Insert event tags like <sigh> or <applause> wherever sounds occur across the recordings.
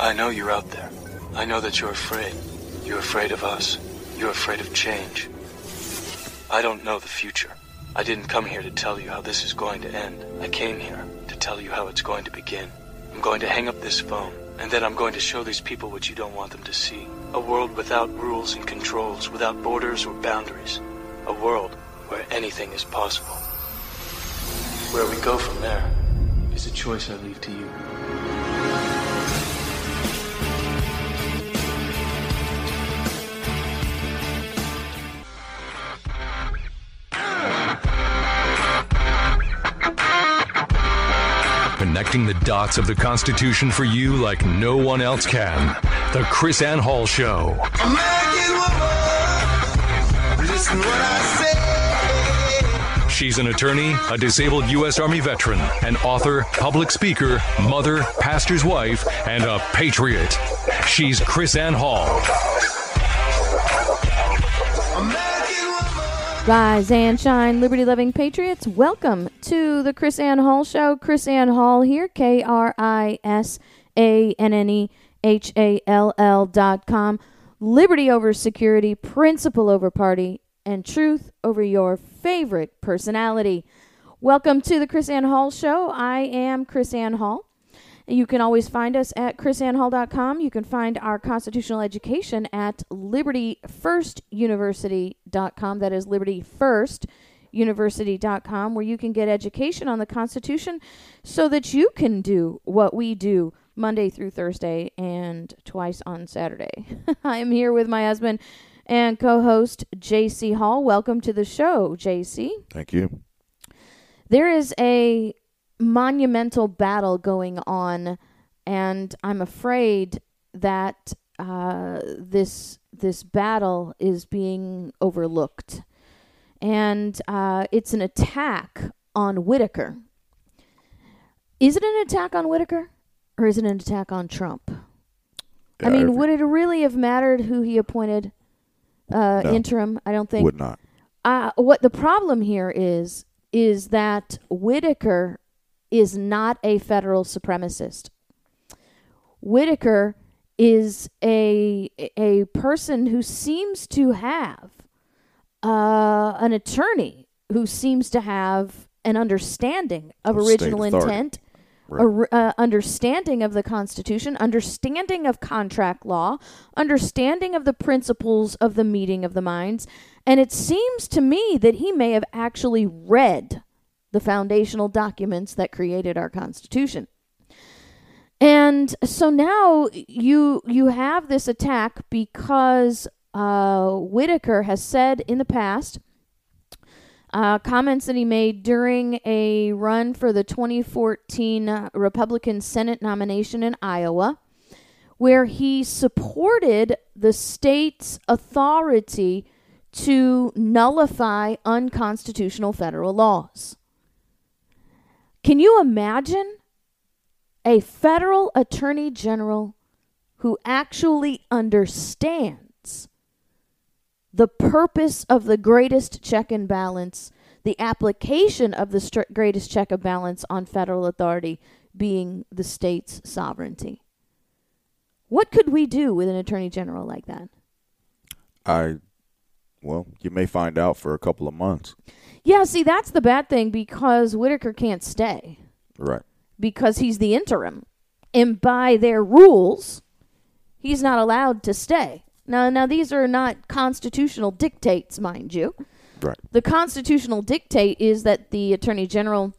I know you're out there. I know that you're afraid. You're afraid of us. You're afraid of change. I don't know the future. I didn't come here to tell you how this is going to end. I came here to tell you how it's going to begin. I'm going to hang up this phone, and then I'm going to show these people what you don't want them to see. A world without rules and controls, without borders or boundaries. A world where anything is possible. Where we go from there is a choice I leave to you. Connecting the dots of the Constitution for you like no one else can. The KrisAnne Hall Show. American woman, listen what I say. She's an attorney, a disabled U.S. Army veteran, an author, public speaker, mother, pastor's wife, and a patriot. She's KrisAnne Hall. Rise and shine, liberty loving patriots. Welcome to the KrisAnne Hall Show. KrisAnne Hall here, K R I S A N N E H A L L dot com. Liberty over security, principle over party, and truth over your favorite personality. Welcome to the KrisAnne Hall Show. I am KrisAnne Hall. You can always find us at krisannehall.com. You can find our constitutional education at libertyfirstuniversity.com. That is libertyfirstuniversity.com, where you can get education on the Constitution so that you can do what we do Monday through Thursday and twice on Saturday. <laughs> I am here with my husband and co host, JC Hall. Welcome to the show, JC Thank you. there is a monumental battle going on, and I'm afraid that uh, this this battle is being overlooked, and uh, it's an attack on Whitaker. Is it an attack on Whitaker, or is it an attack on Trump? I mean, every- would it really have mattered who he appointed uh, No. interim? I don't think would not. uh, what the problem here is is that Whitaker is not a federal supremacist. Whitaker is a a person who seems to have uh, an attorney who seems to have an understanding of original intent, Right. a uh, understanding of the Constitution, understanding of contract law, understanding of the principles of the meeting of the minds. And it seems to me that he may have actually read the foundational documents that created our Constitution. And so now you you have this attack because uh, Whitaker has said in the past uh, comments that he made during a run for the 2014 uh, Republican Senate nomination in Iowa, where he supported the state's authority to nullify unconstitutional federal laws. Can you imagine a federal attorney general who actually understands the purpose of the greatest check and balance, the application of the greatest check and balance on federal authority being the state's sovereignty. What could we do with an attorney general like that? I, well, you may find out for a couple of months. Yeah, see, that's the bad thing because Whitaker can't stay Right. because he's the interim. And by their rules, he's not allowed to stay. Now, now these are not constitutional dictates, mind you. Right. The constitutional dictate is that the attorney general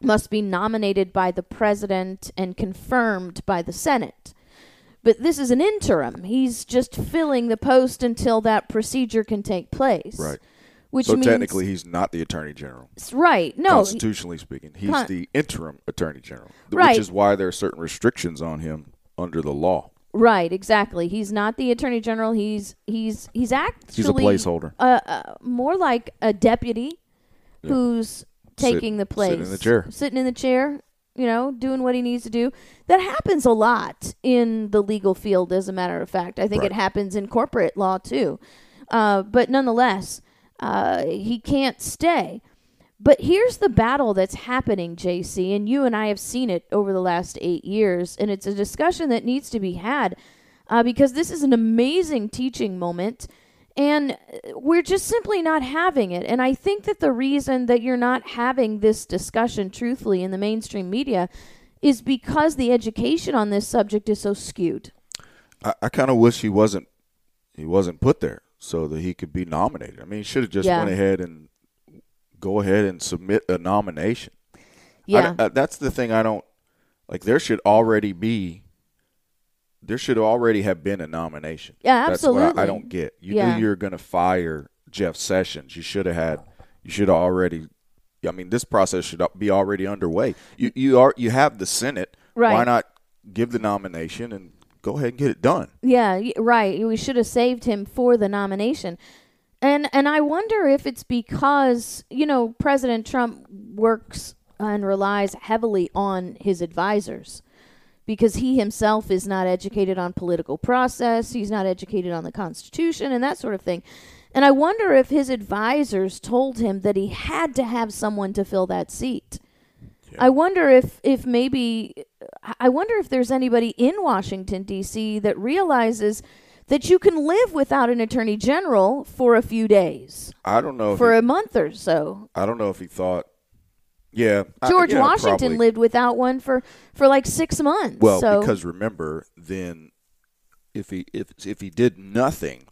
must be nominated by the president and confirmed by the Senate. But this is an interim. He's just filling the post until that procedure can take place. Right. Which so means technically, he's not the attorney general. right. No, Constitutionally speaking, he's Con- the interim attorney general, Right. which is why there are certain restrictions on him under the law. Right, exactly. He's not the attorney general. He's he's he's actually He's a placeholder. Uh, uh, more like a deputy who's taking the place, sitting in the chair. sitting in the chair. You know, doing what he needs to do. That happens a lot in the legal field. As a matter of fact, I think it happens in corporate law too. Uh, but nonetheless, uh, he can't stay But here's the battle that's happening, JC, and you and I have seen it over the last eight years, and it's a discussion that needs to be had uh, because this is an amazing teaching moment, and uh, we're just simply not having it. And I think that the reason that you're not having this discussion truthfully in the mainstream media is because the education on this subject is so skewed. I, I kind of wish he wasn't he wasn't put there so that he could be nominated. I mean, he should have just Yeah. went ahead and go ahead and submit a nomination. I- Yeah. I- uh, that's the thing I don't like. There should already be. There should already have been a nomination. Yeah, That's what I- I, don't get. You Yeah. knew you were going to fire Jeff Sessions. You should have had. You should have already. I mean, this process should be already underway. You you are you have the Senate. Right. Why not give the nomination and go ahead and get it done? Yeah, right. We should have saved him for the nomination. And and I wonder if it's because, you know, President Trump works and relies heavily on his advisors because he himself is not educated on political process, he's not educated on the constitution and that sort of thing. And I wonder if his advisors told him that he had to have someone to fill that seat. I wonder if if maybe I wonder if there's anybody in Washington D.C. that realizes that you can live without an attorney general for a few days, I don't know. For he, a month or so. I don't know if he thought. Yeah, I- George yeah, Washington probably. lived without one for for like six months. Well, so, because remember, then if he if if he did nothing,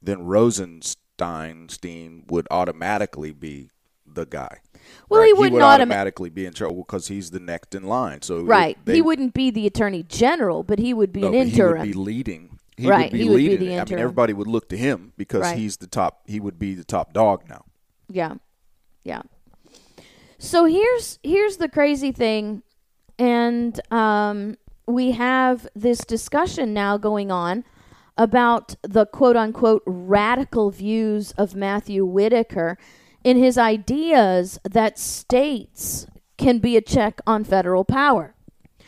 then Rosenstein would automatically be the guy. Well, right? he wouldn't would automa- automatically be in trouble because he's the next in line. So it- right, they- he wouldn't be the attorney general, but he would be no, an interim. He would be leading. He Right, would be he would be leading. the it. I mean, everybody would look to him because Right. he's the top. He would be the top dog now. Yeah. Yeah. So here's here's the crazy thing and um we have this discussion now going on about the quote unquote radical views of Matthew Whitaker in his ideas that states can be a check on federal power.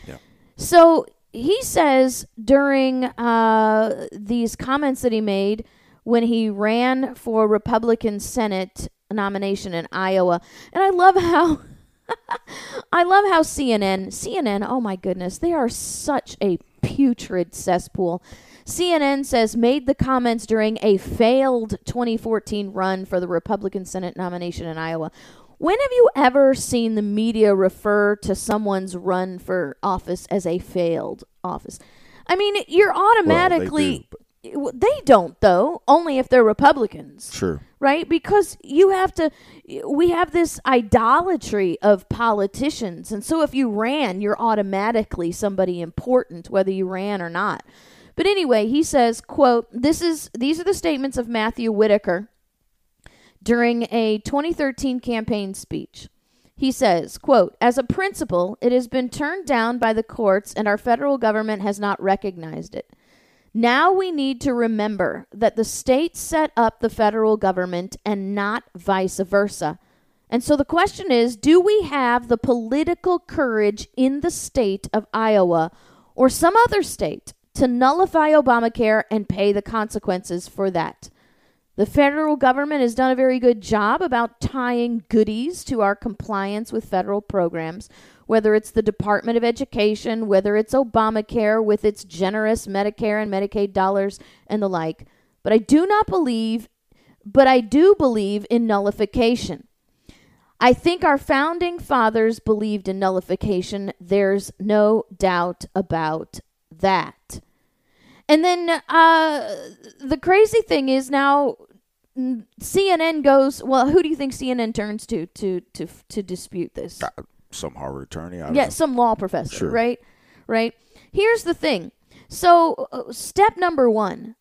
Yeah. So he says during uh, these comments that he made when he ran for Republican Senate nomination in Iowa, and I love how <laughs> I love how CNN CNN oh my goodness they are such a putrid cesspool. CNN says made the comments during a failed 2014 run for the Republican Senate nomination in Iowa. When have you ever seen the media refer to someone's run for office as a failed office? I mean, you're automatically. do, they don't, though, only if they're Republicans Sure. right? Because you have to, we have this idolatry of politicians. And so if you ran, you're automatically somebody important, whether you ran or not. But anyway, he says, quote, this is, these are the statements of Matthew Whitaker during a 2013 campaign speech. He says, quote, As a principle, it has been turned down by the courts and our federal government has not recognized it. Now we need to remember that the states set up the federal government and not vice versa. And so the question is do we have the political courage in the state of Iowa or some other state to nullify Obamacare and pay the consequences for that? The federal government has done a very good job about tying goodies to our compliance with federal programs, whether it's the Department of Education, whether it's Obamacare with its generous Medicare and Medicaid dollars and the like. But I do not believe, but I do believe in nullification. I think our founding fathers believed in nullification. There's no doubt about that. And then uh, the crazy thing is now mm, CNN goes. Well, who do you think CNN turns to to to to dispute this? Some Harvard attorney. I don't Yeah, know. some law professor, Sure. right? Right. Here's the thing. So, uh, step number one: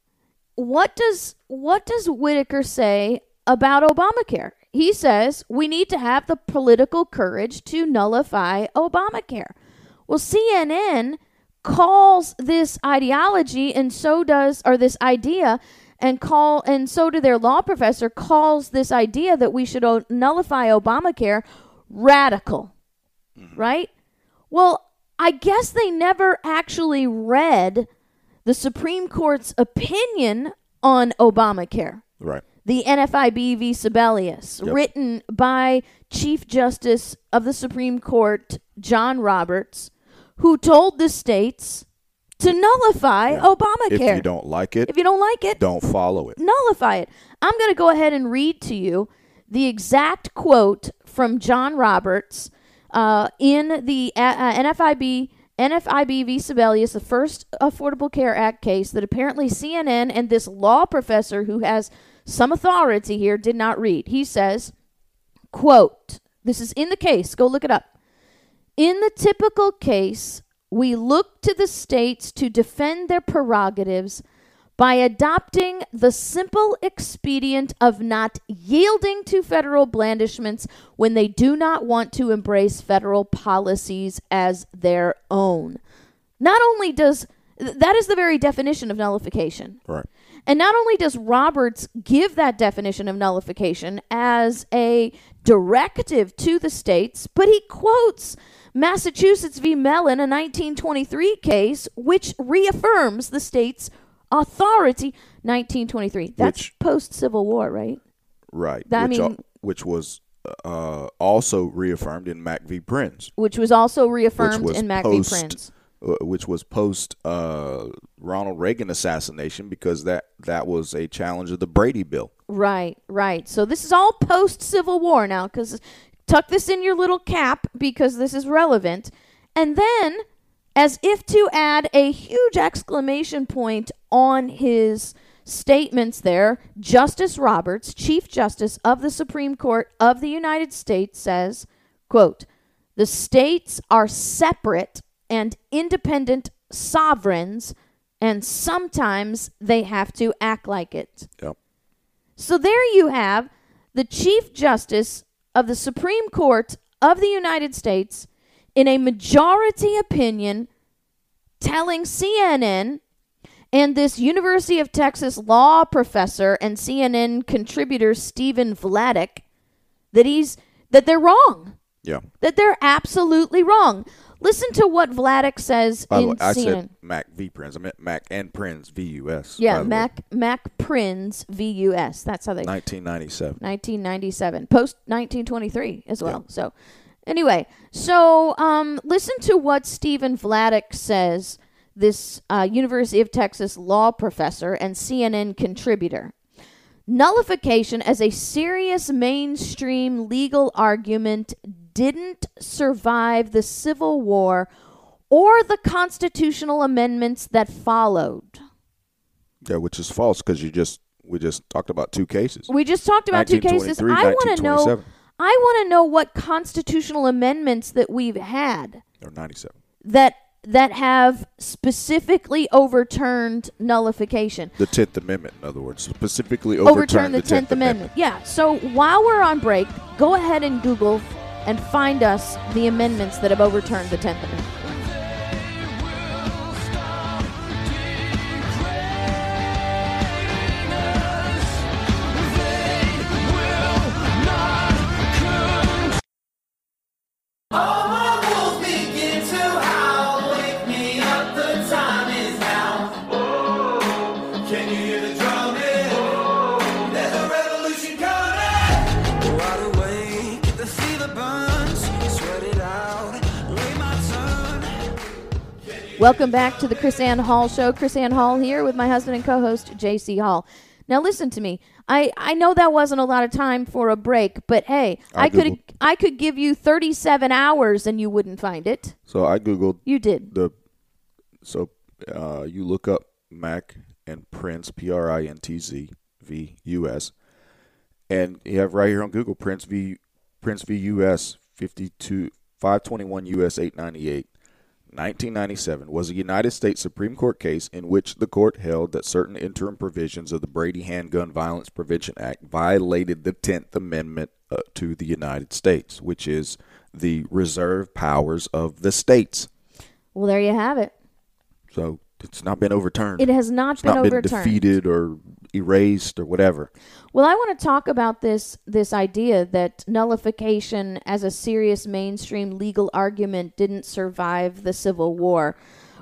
what does what does Whitaker say about Obamacare? He says we need to have the political courage to nullify Obamacare. Well, CNN calls this ideology, and so does or this idea, and call and so do their law professor calls this idea that we should o- nullify Obamacare radical Mm-hmm. right? Well, I guess they never actually read the Supreme Court's opinion on Obamacare. Right. the NFIB v. Sebelius, Yep. written by Chief Justice of the Supreme Court John Roberts, who told the states to nullify Yeah. Obamacare. If you don't like it, If you don't like it, don't follow it. nullify it. I'm going to go ahead and read to you the exact quote from John Roberts uh, in the uh, uh, NFIB NFIB v. Sebelius, the first Affordable Care Act case that apparently CNN and this law professor who has some authority here did not read. He says, quote, this is in the case, go look it up. In the typical case, we look to the states to defend their prerogatives by adopting the simple expedient of not yielding to federal blandishments when they do not want to embrace federal policies as their own. Not only does that is the very definition of nullification. Right. And not only does Roberts give that definition of nullification as a directive to the states, but he quotes Massachusetts v. Mellon, a 1923 case, which reaffirms the state's authority. 1923. That's post Civil War, right? Right. That- I which, al- mean- which was uh, also reaffirmed in Mack v. Printz, Which was also reaffirmed was in Mack post- v. Printz. uh, which was post uh, Ronald Reagan assassination because that that was a challenge of the Brady Bill. Right, right. So this is all post Civil War now, because tuck this in your little cap because this is relevant. And then, as if to add a huge exclamation point on his statements there, Justice Roberts, Chief Justice of the Supreme Court of the United States, says, quote, the states are separate and independent sovereigns, and sometimes they have to act like it. Yep. So there you have the Chief Justice of the Supreme Court of the United States in a majority opinion telling CNN and this University of Texas law professor and CNN contributor Stephen Vladeck that he's that they're wrong. Yeah. That they're absolutely wrong. Listen to what Vladeck says By in way, I CNN. said Mack v. Printz. I meant Mack and Printz v. U.S. yeah, by the way. Mack Mack Printz VUS. That's how they 1997. 1997, post 1923 as well. So, anyway, so um, listen to what Stephen Vladeck says, this uh, University of Texas law professor and CNN contributor. Nullification as a serious mainstream legal argument didn't survive the Civil War or the constitutional amendments that followed. Yeah, which is false because you just we just talked about two cases. We just talked about two cases. I want to know. 1927. I want to know what constitutional amendments that we've had Or 97. that that have specifically overturned nullification. The Tenth Amendment, in other words, specifically Overturn overturned the Tenth Amendment. Yeah. So while we're on break, go ahead and Google and find us the amendments that have overturned the Tenth Amendment. Welcome back to the KrisAnne Hall Show. KrisAnne Hall here with my husband and co host, JC Hall. Now, listen to me. I, I know that wasn't a lot of time for a break, but hey, I, I could I could give you 37 hours and you wouldn't find it. So I googled. You did. The so uh, you look up Mack and Printz P R I N T Z V U S, and you have right here on Google Printz V Printz V U S 52 521 US 898. 1997 was a United States Supreme Court case in which the court held that certain interim provisions of the Brady Handgun Violence Prevention Act violated the 10th Amendment uh, to the United States, which is the reserve powers of the states. Well, there you have it. So it's not been overturned. It has not it's been not overturned. been defeated or erased or whatever. Well, I want to talk about this this idea that nullification as a serious mainstream legal argument didn't survive the Civil War.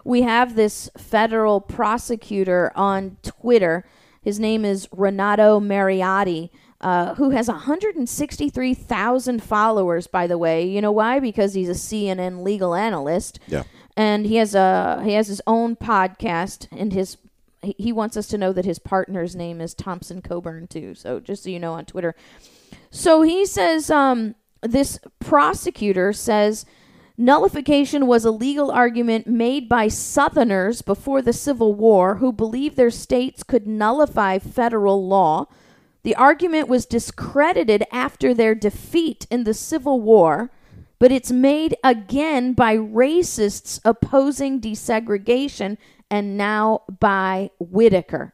We have this federal prosecutor on Twitter His name is Renato Mariotti, uh, who has 163,000 followers, by the way. You know why? Because he's a CNN legal analyst. Yeah. And he has a he has his own podcast, and his he wants us to know that his partner's name is Thompson Coburn too. So just so you know on Twitter. So he says um, this prosecutor says nullification was a legal argument made by Southerners before the Civil War who believed their states could nullify federal law. The argument was discredited after their defeat in the Civil War, but it's made again by racists opposing desegregation and now by Whitaker.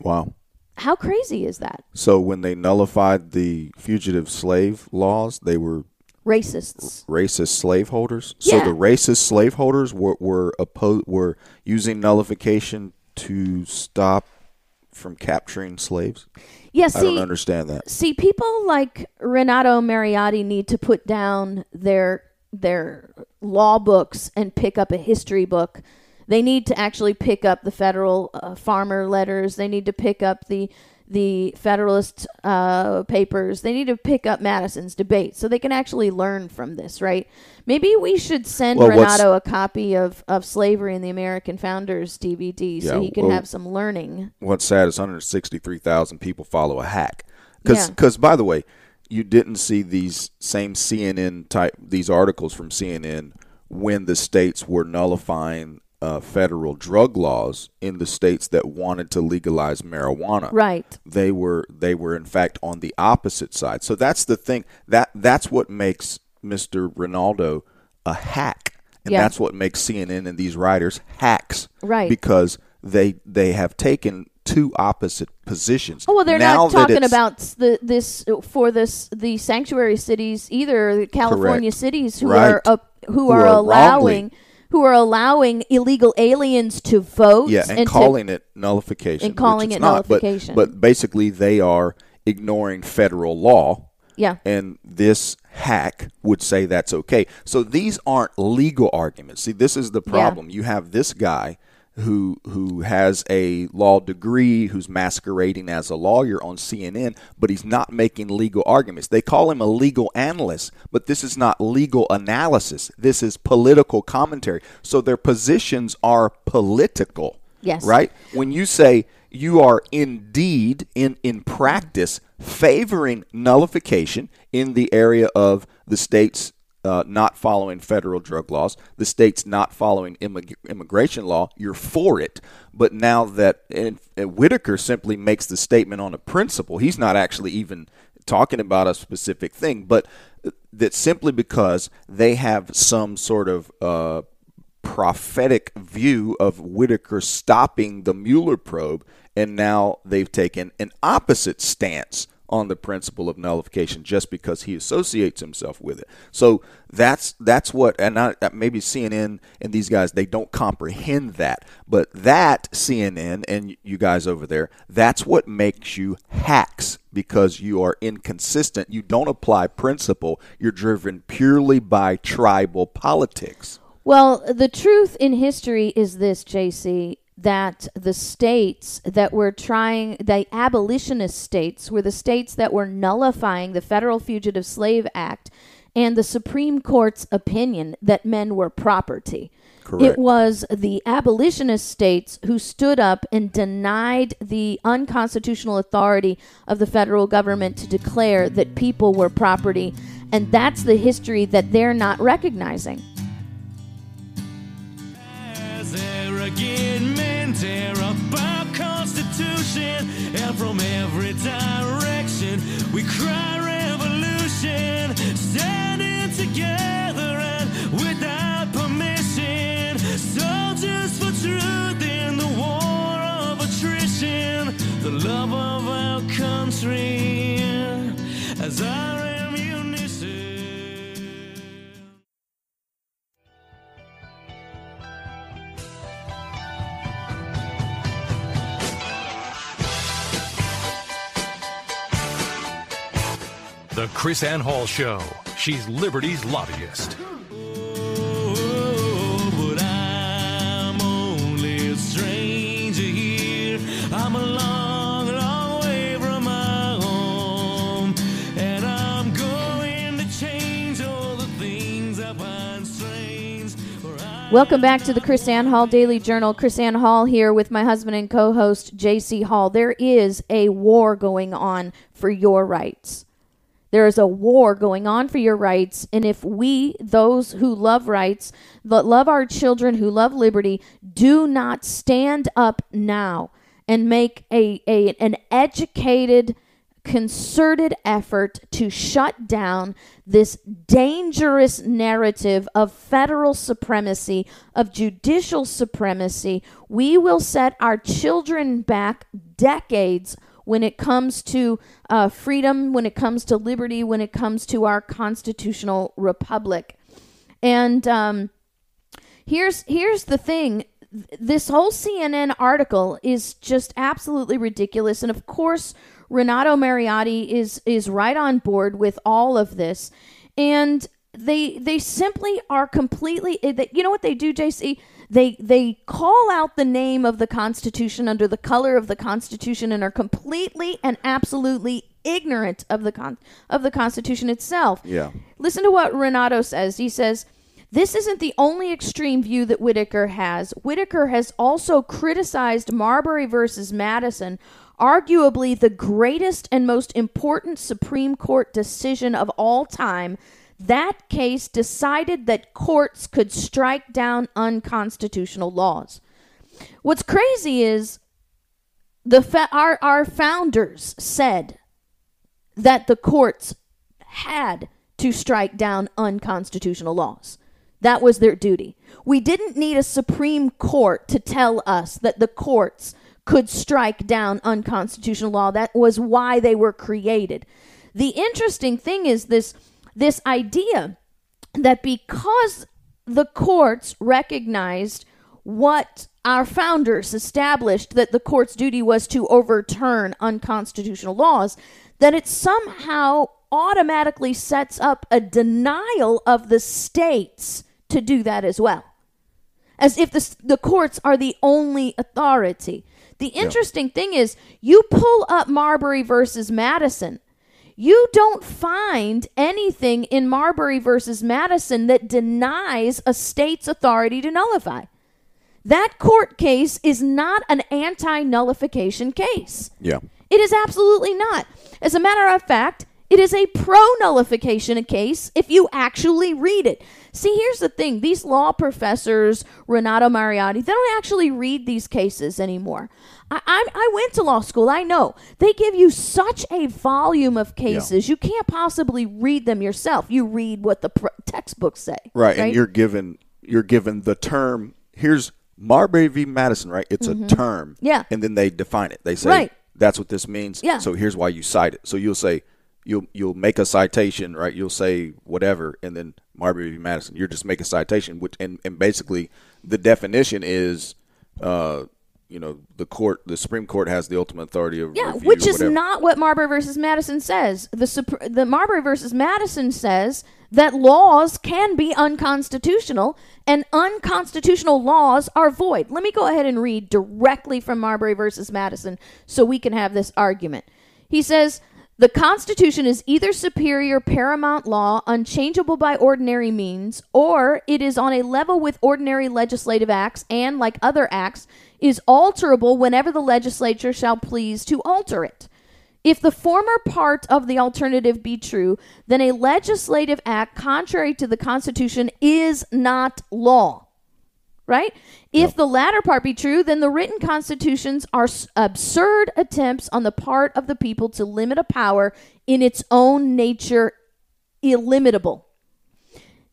Wow. How crazy is that? So when they nullified the fugitive slave laws, they were Racists. racist slaveholders. So the racist slaveholders were were were using nullification to stop from capturing slaves. Yeah, I see, don't understand that. see, people like Renato Mariotti need to put down their their law books and pick up a history book. They need to actually pick up the federal uh, farmer letters. They need to pick up the the Federalist uh, papers. They need to pick up Madison's debate so they can actually learn from this, right? Maybe we should send Well, Renato a copy of, of Slavery and the American Founders DVD so Yeah, he can well- have some learning. What's sad is 163,000 people follow a hack. Because, Yeah. by the way, you didn't see these same CNN type these articles from CNN when the states were nullifying uh, federal drug laws in the states that wanted to legalize marijuana. Right. They were they were in fact on the opposite side. So that's the thing that that's what makes Mr. Ronaldo a hack, and Yeah. that's what makes CNN and these writers hacks. Right. Because they they have taken two opposite positions. Oh well, they're Now not talking about the this for this the sanctuary cities either. The California Correct. cities who Right. are up, who, Who are, are allowing wrongly- who are allowing illegal aliens to vote. yeah, and, to- calling it nullification. and calling which it not, but- nullification. But, basically, they are ignoring federal law. yeah. and this hack would say that's okay. So these aren't legal arguments. See, this is the problem. You have this guy who who has a law degree, who's masquerading as a lawyer on CNN, but he's not making legal arguments. They call him a legal analyst, but this is not legal analysis. This is political commentary. So their positions are political. Yes. Right? When you say you are indeed in in practice favoring nullification in the area of the states uh, not following federal drug laws, the states not following immig- immigration law, you're for it. But now that and, and Whitaker simply makes the statement on a principle, he's not actually even talking about a specific thing, but that simply because they have some sort of uh, prophetic view of Whitaker stopping the Mueller probe, and now they've taken an opposite stance on the principle of nullification just because he associates himself with it. So that's that's what, and I, uh, maybe CNN and these guys they don't comprehend that, but that CNN and you guys over there, that's what makes you hacks because you are inconsistent. You don't apply principle. You're driven purely by tribal politics. Well, the truth in history is this, JC, that the states that were trying, the abolitionist states, were the states that were nullifying the Federal Fugitive Slave Act and the Supreme Court's opinion that men were property. Correct. It was the abolitionist states who stood up and denied the unconstitutional authority of the federal government to declare that people were property. And that's the history that they're not recognizing. As men tear up our constitution, and from every direction we cry revolution, standing together and without permission, soldiers for truth in the war of attrition, the love of our country. As our The KrisAnne Hall Show. She's Liberty's lobbyist. Welcome back to the KrisAnne Hall Daily Journal. KrisAnne Hall here with my husband and co host, JC Hall. There is a war going on for your rights. There is a war going on for your rights. And if we, those who love rights, that love our children, who love liberty, do not stand up now and make a, a an educated, concerted effort to shut down this dangerous narrative of federal supremacy, of judicial supremacy, we will set our children back decades when it comes to uh, freedom, when it comes to liberty, when it comes to our constitutional republic. And um, here's here's the thing this whole CNN article is just absolutely ridiculous. And of course, Renato Mariotti is is right on board with all of this, and they they simply are completely. You know what they do, JC? They they call out the name of the Constitution under the color of the Constitution and are completely and absolutely ignorant of the con- of the Constitution itself. Yeah. Listen to what Renato says. He says. This isn't the only extreme view that Whitaker has. Whitaker has also criticized Marbury versus Madison, arguably the greatest and most important Supreme Court decision of all time. That case decided that courts could strike down unconstitutional laws. What's crazy is the fa- our our founders said that the courts had to strike down unconstitutional laws. That was their duty. We didn't need a Supreme Court to tell us that the courts could strike down unconstitutional law. That was why they were created. The interesting thing is this this idea that because the courts recognized what our founders established that the court's duty was to overturn unconstitutional laws, that it somehow automatically sets up a denial of the states to do that as well. As if the, the courts are the only authority. The interesting thing is, you pull up Marbury versus Madison. You don't find anything in Marbury versus Madison that denies a state's authority to nullify. That court case is not an anti nullification case. Yeah. It is absolutely not. As a matter of fact, it is a pro nullification case if you actually read it. See, here's the thing these law professors, Renato Mariotti, they don't actually read these cases anymore. I, I, I went to law school, I know. They give you such a volume of cases, you can't possibly read them yourself. You read what the pr- textbooks say. Right, and you're given you're given the term. Here's Marbury v. Madison, right? It's a term. Mm-hmm. Yeah. and then they define it. They say Right. that's what this means. Yeah. So here's why you cite it. So you'll say you'll you'll make a citation, right? You'll say whatever, and then Marbury v. Madison. You're just make a citation, which and, and basically the definition is, uh, you know, the court, the Supreme Court has the ultimate authority of Yeah, review, which is whatever. not what Marbury versus Madison says. The Supr- the Marbury versus Madison says that laws can be unconstitutional and unconstitutional laws are void. Let me go ahead and read directly from Marbury versus Madison so we can have this argument. He says the Constitution is either superior paramount law, unchangeable by ordinary means, or it is on a level with ordinary legislative acts and, like other acts, is alterable whenever the legislature shall please to alter it. If the former part of the alternative be true, then a legislative act contrary to the Constitution is not law. Right? If the latter part be true, then the written constitutions are s- absurd attempts on the part of the people to limit a power in its own nature illimitable.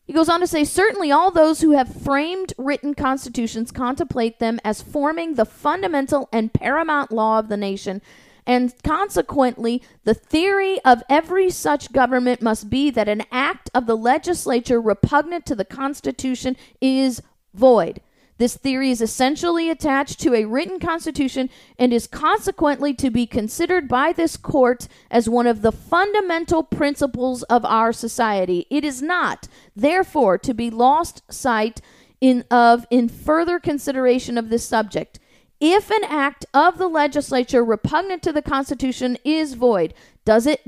He goes on to say, certainly all those who have framed written constitutions contemplate them as forming the fundamental and paramount law of the nation, and consequently, the theory of every such government must be that an act of the legislature repugnant to the Constitution is void. This theory is essentially attached to a written constitution and is consequently to be considered by this court as one of the fundamental principles of our society. It is not, therefore, to be lost sight in of in further consideration of this subject. If an act of the legislature repugnant to the Constitution is void, does it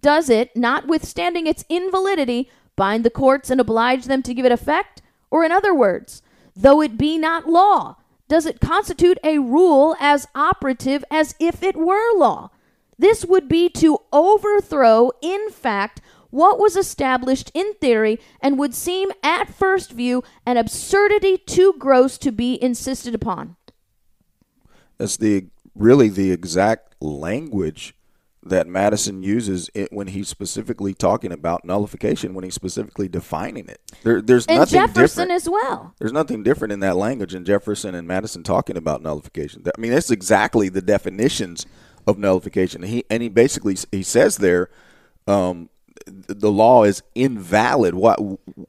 does it, notwithstanding its invalidity, bind the courts and oblige them to give it effect? Or in other words, though it be not law, does it constitute a rule as operative as if it were law. This would be to overthrow, in fact, what was established in theory and would seem at first view an absurdity too gross to be insisted upon. That's the really the exact language that Madison uses it when he's specifically talking about nullification, when he's specifically defining it. There, there's And nothing Jefferson different. as well. There's nothing different in that language in Jefferson and Madison talking about nullification. I mean, that's exactly the definitions of nullification. He and he basically he says there, um, the law is invalid. Why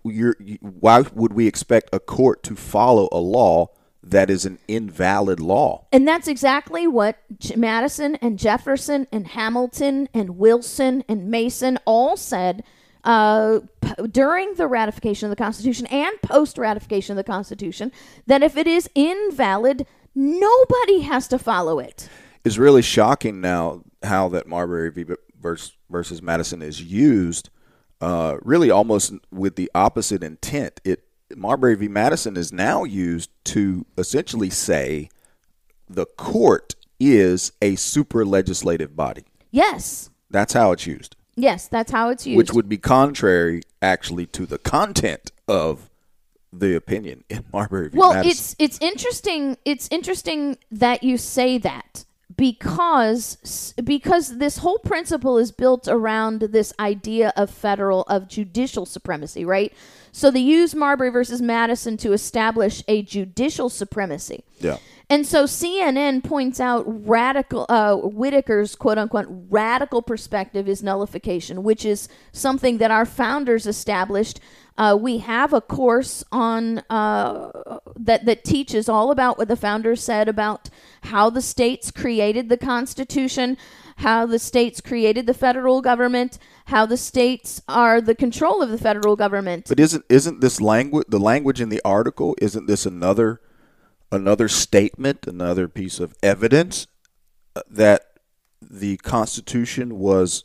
you're, why would we expect a court to follow a law that is an invalid law? And that's exactly what J- Madison and Jefferson and Hamilton and Wilson and Mason all said uh, p- during the ratification of the Constitution and post ratification of the Constitution that if it is invalid, nobody has to follow it. It's really shocking now how that Marbury v. versus, versus Madison is used, uh, really almost with the opposite intent. It Marbury v. Madison is now used to essentially say the court is a super legislative body. Yes. That's how it's used, Yes, that's how it's used. which would be contrary actually to the content of the opinion in Marbury v. well Madison. it's it's interesting it's interesting that you say that because because this whole principle is built around this idea of federal of judicial supremacy right so they use marbury versus madison to establish a judicial supremacy yeah. and so CNN points out radical uh, Whitaker's quote unquote radical perspective is nullification, which is something that our founders established. Uh, we have a course on uh, that that teaches all about what the founders said about how the states created the Constitution, how the states created the federal government, how the states are the control of the federal government. But isn't isn't this language the language in the article? Isn't this another another statement, another piece of evidence uh, that the Constitution was,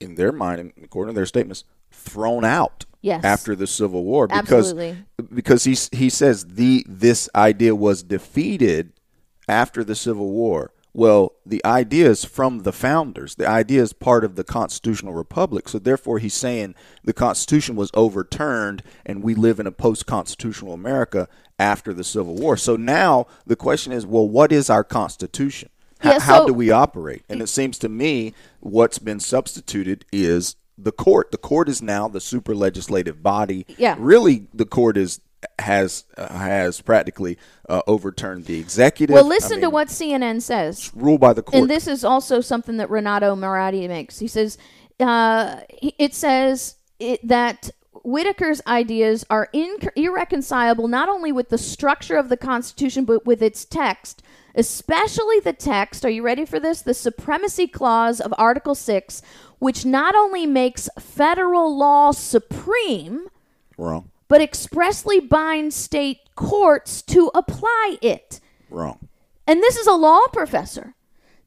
in their mind, according to their statements, thrown out Yes. after the Civil War because Absolutely. because he he says the this idea was defeated after the Civil War. Well, the idea is from the founders. The idea is part of the constitutional republic. So therefore, he's saying the Constitution was overturned, and we live in a post-constitutional America after the Civil War. So now the question is, well, what is our Constitution? H- Yeah, how do we operate? And it seems to me what's been substituted is the court. The court is now the super legislative body. Yeah. Really, the court is has uh, has practically uh, overturned the executive. Well, I listen to what CNN says. rule by the court. And this is also something that Renato Mariotti makes. He says, uh, it says it, that Whitaker's ideas are irreconcilable not only with the structure of the Constitution, but with its text, especially the text. Are you ready for this? The Supremacy Clause of Article 6, which not only makes federal law supreme, wrong, but expressly binds state courts to apply it. wrong. And this is a law professor.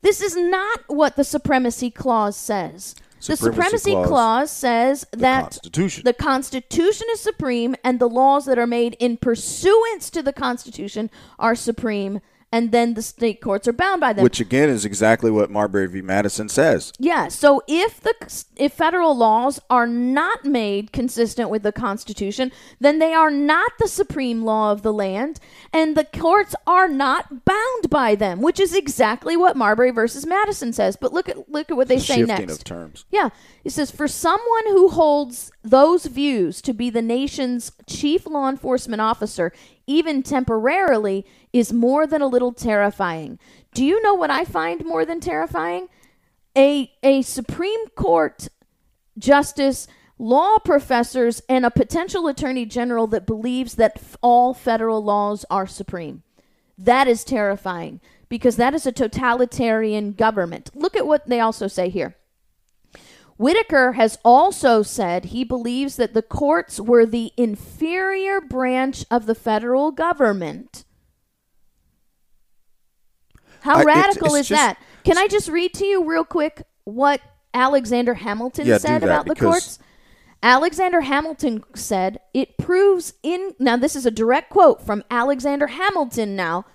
This is not what the supremacy clause says. the Supremacy supremacy clause, clause, says that Constitution. the Constitution is supreme and the laws that are made in pursuance to the Constitution are supreme, and then the state courts are bound by them. Which again is exactly what Marbury v. Madison says. Yeah. So if the if federal laws are not made consistent with the Constitution, then they are not the supreme law of the land, and the courts are not bound by them, which is exactly what Marbury versus Madison says. But look at look at what they say Shifting next. of terms. Yeah. It says for someone who holds those views to be the nation's chief law enforcement officer, even temporarily, is more than a little terrifying. Do you know what I find more than terrifying? A a Supreme Court justice, law professors, and a potential attorney general that believes that f- all federal laws are supreme. That is terrifying because that is a totalitarian government. Look at what they also say here. Whitaker has also said he believes that the courts were the inferior branch of the federal government. How I- radical it's is just- that? Can I just read to you real quick what Alexander Hamilton Yeah, said about the courts? Alexander Hamilton said, It proves in. Now, this is a direct quote from Alexander Hamilton now.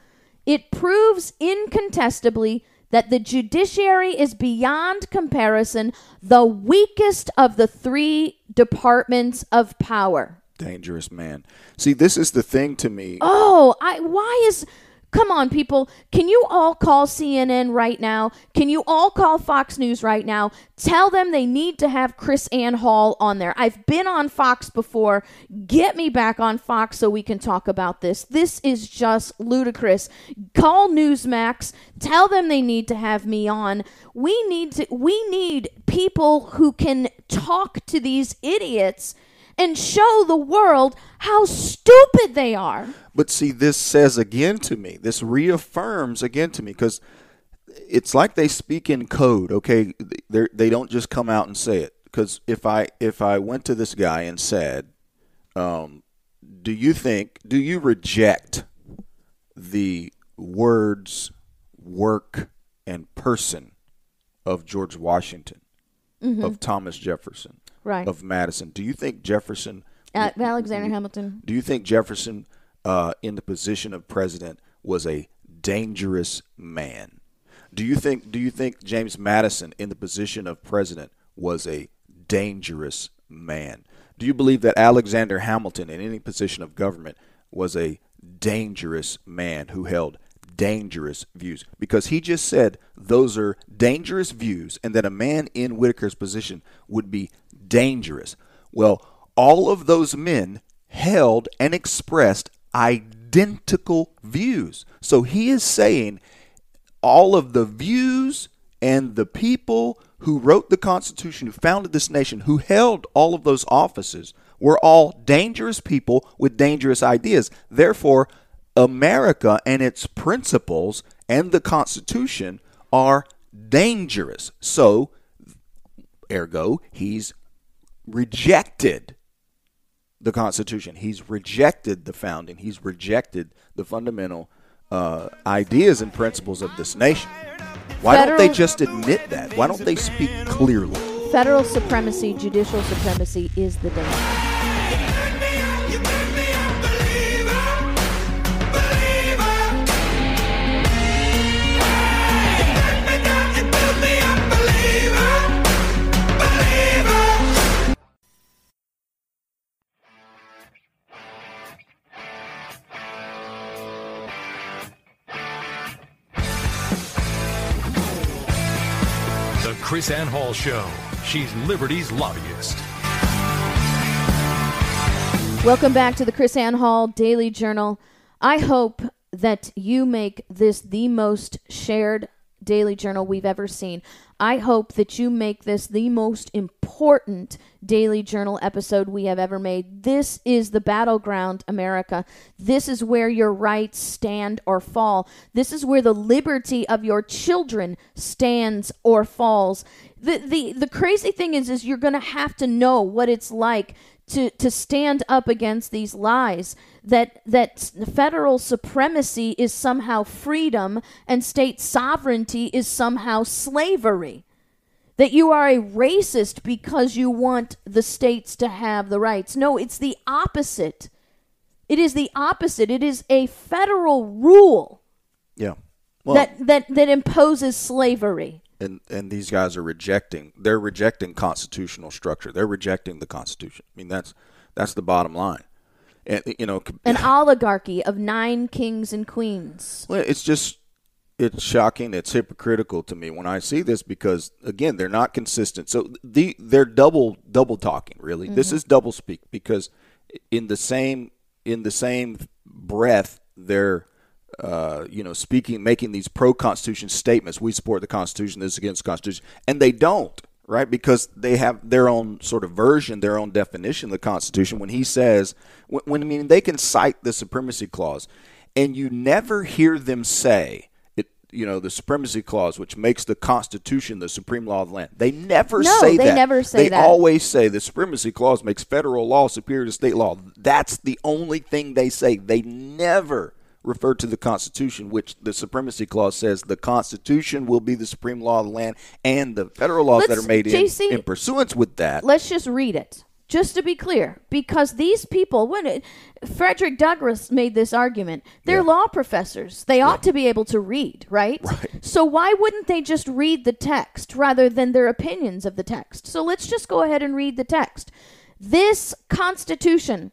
It proves incontestably that the judiciary is beyond comparison the weakest of the three departments of power. Dangerous man. See, this is the thing to me. Oh, I why is Come on, people. Can you all call CNN right now? Can you all call Fox News right now? Tell them they need to have KrisAnne Hall on there. I've been on Fox before. Get me back on Fox so we can talk about this. This is just ludicrous. Call Newsmax. Tell them they need to have me on. We need to we need people who can talk to these idiots and show the world how stupid they are. But see, this says again to me, this reaffirms again to me, because it's like they speak in code. Okay, They're, they don't just come out and say it. Because if I if I went to this guy and said, um, "Do you think? Do you reject the words, work, and person of George Washington, of Thomas Jefferson, Right. of Madison? Do you think Jefferson?" Uh, Alexander Hamilton. Do you think Jefferson, uh, in the position of president, was a dangerous man? Do you think Do you think James Madison, in the position of president, was a dangerous man? Do you believe that Alexander Hamilton, in any position of government, was a dangerous man who held dangerous views? Because he just said those are dangerous views, and that a man in Whitaker's position would be dangerous. Well, all of those men held and expressed identical views. So he is saying all of the views and the people who wrote the Constitution, who founded this nation, who held all of those offices, were all dangerous people with dangerous ideas. Therefore, America and its principles and the Constitution are dangerous. So, ergo, he's rejected the Constitution. He's rejected the founding. He's rejected the fundamental uh, ideas and principles of this nation. Why don't they just admit that? Why don't they speak clearly? Federal supremacy, judicial supremacy is the danger. KrisAnne Hall Show. She's Liberty's lobbyist. Welcome back to the KrisAnne Hall Daily Journal. I hope that you make this the most shared daily journal we've ever seen. I hope that you make this the most important daily journal episode we have ever made. This is the battleground, America. This is where your rights stand or fall. This is where the liberty of your children stands or falls. The the the crazy thing is is you're going to have to know what it's like to to stand up against these lies that that federal supremacy is somehow freedom and state sovereignty is somehow slavery. That you are a racist because you want the states to have the rights. No it's the opposite. It is the opposite. It is a federal rule Yeah. Well, that that that imposes slavery and and these guys are rejecting. They're rejecting constitutional structure. They're rejecting the Constitution. I mean, that's that's the bottom line. And you know, an <laughs> oligarchy of nine kings and queens Well, it's just it's shocking. It's hypocritical to me when I see this because again, they're not consistent. So the they're double double talking. Really, this mm-hmm. is double speak because in the same in the same breath they're uh, you know speaking making these pro Constitution statements. We support the Constitution. This is against the Constitution, and they don't. Right, because they have their own sort of version, their own definition of the Constitution. When he says, when, when I mean, they can cite the supremacy clause, and you never hear them say it you know the supremacy clause which makes the constitution the supreme law of the land they never No, say they that never say they that. always say the supremacy clause makes federal law superior to state law that's the only thing they say they never refer to the constitution which the supremacy clause says the constitution will be the supreme law of the land and the federal laws that Let's- are made in, JC, in pursuance with that let's just read it Just to be clear, because these people, when it, Frederick Douglass made this argument, they're Yeah. law professors. They ought to be able to read, right? Right. So why wouldn't they just read the text rather than their opinions of the text? So let's just go ahead and read the text. This Constitution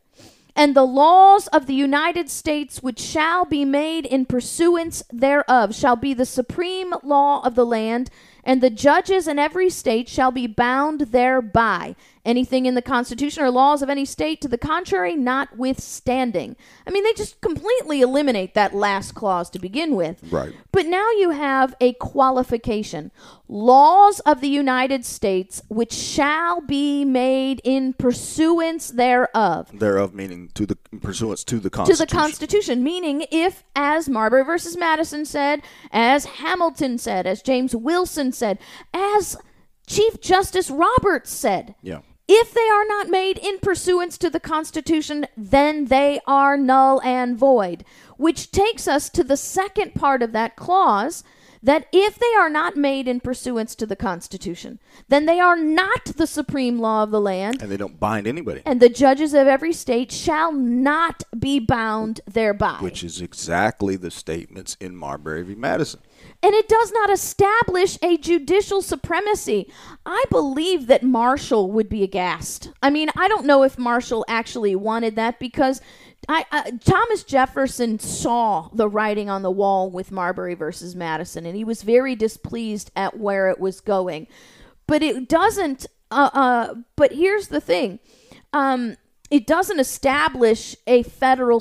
and the laws of the United States which shall be made in pursuance thereof shall be the supreme law of the land, and the judges in every state shall be bound thereby. Anything in the Constitution or laws of any state to the contrary, notwithstanding. I mean, they just completely eliminate that last clause to begin with. Right. But now you have a qualification. Laws of the United States which shall be made in pursuance thereof Thereof meaning to the pursuance to the Constitution. to the Constitution, meaning if, as Marbury versus Madison said, as Hamilton said, as James Wilson said, as Chief Justice Roberts said, Yeah. If they are not made in pursuance to the Constitution, then they are null and void. Which takes us to the second part of that clause that if they are not made in pursuance to the Constitution, then they are not the supreme law of the land, And they don't bind anybody. and the judges of every state shall not be bound thereby. Which is exactly the statements in Marbury v. Madison. And it does not establish a judicial supremacy. I believe that Marshall would be aghast. I mean, I don't know if Marshall actually wanted that because I, I Thomas Jefferson saw the writing on the wall with Marbury versus Madison, and he was very displeased at where it was going. But it doesn't. Uh, uh, but here's the thing. Um, it doesn't establish a federal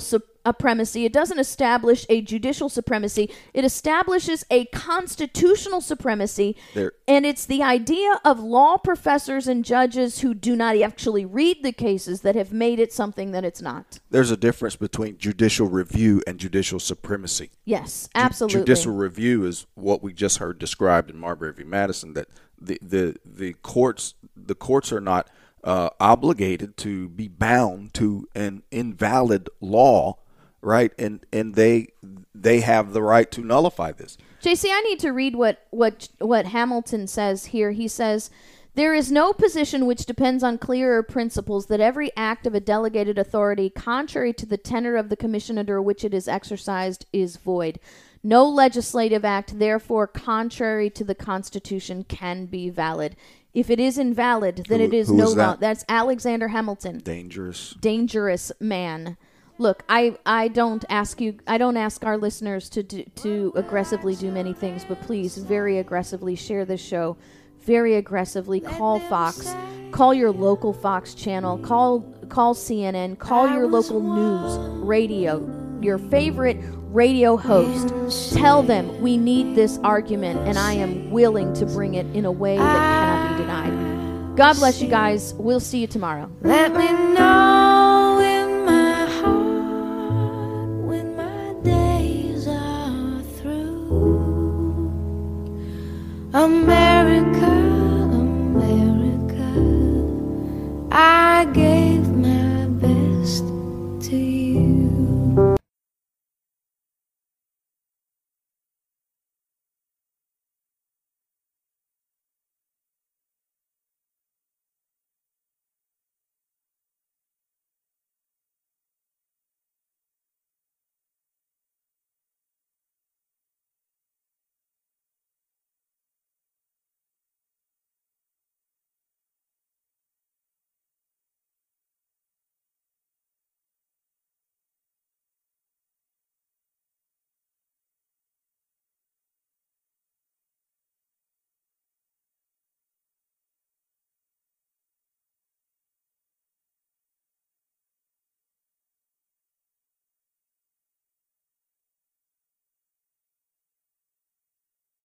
supremacy. It doesn't establish a judicial supremacy. It establishes a constitutional supremacy. There- And it's the idea of law professors and judges who do not actually read the cases that have made it something that it's not. There's a difference between judicial review and judicial supremacy. Yes, Ju- absolutely. Judicial review is what we just heard described in Marbury v. Madison. That the the the courts the courts are not uh, obligated to be bound to an invalid law, right? And and they they have the right to nullify this. JC, I need to read what what what Hamilton says here. He says there is no position which depends on clearer principles that every act of a delegated authority contrary to the tenor of the commission under which it is exercised is void. No legislative act, therefore, contrary to the Constitution can be valid. If it is invalid, then Who- it is no is that? law. That's Alexander Hamilton Dangerous. dangerous man. Look, I, I don't ask you I don't ask our listeners to do, to aggressively do many things, but please very aggressively share this show. Very aggressively call Fox, call your local Fox channel, call call CNN, call your local news, radio, your favorite radio host. Tell them we need this argument and I am willing to bring it in a way that cannot be denied. God bless you guys. We'll see you tomorrow. Let me know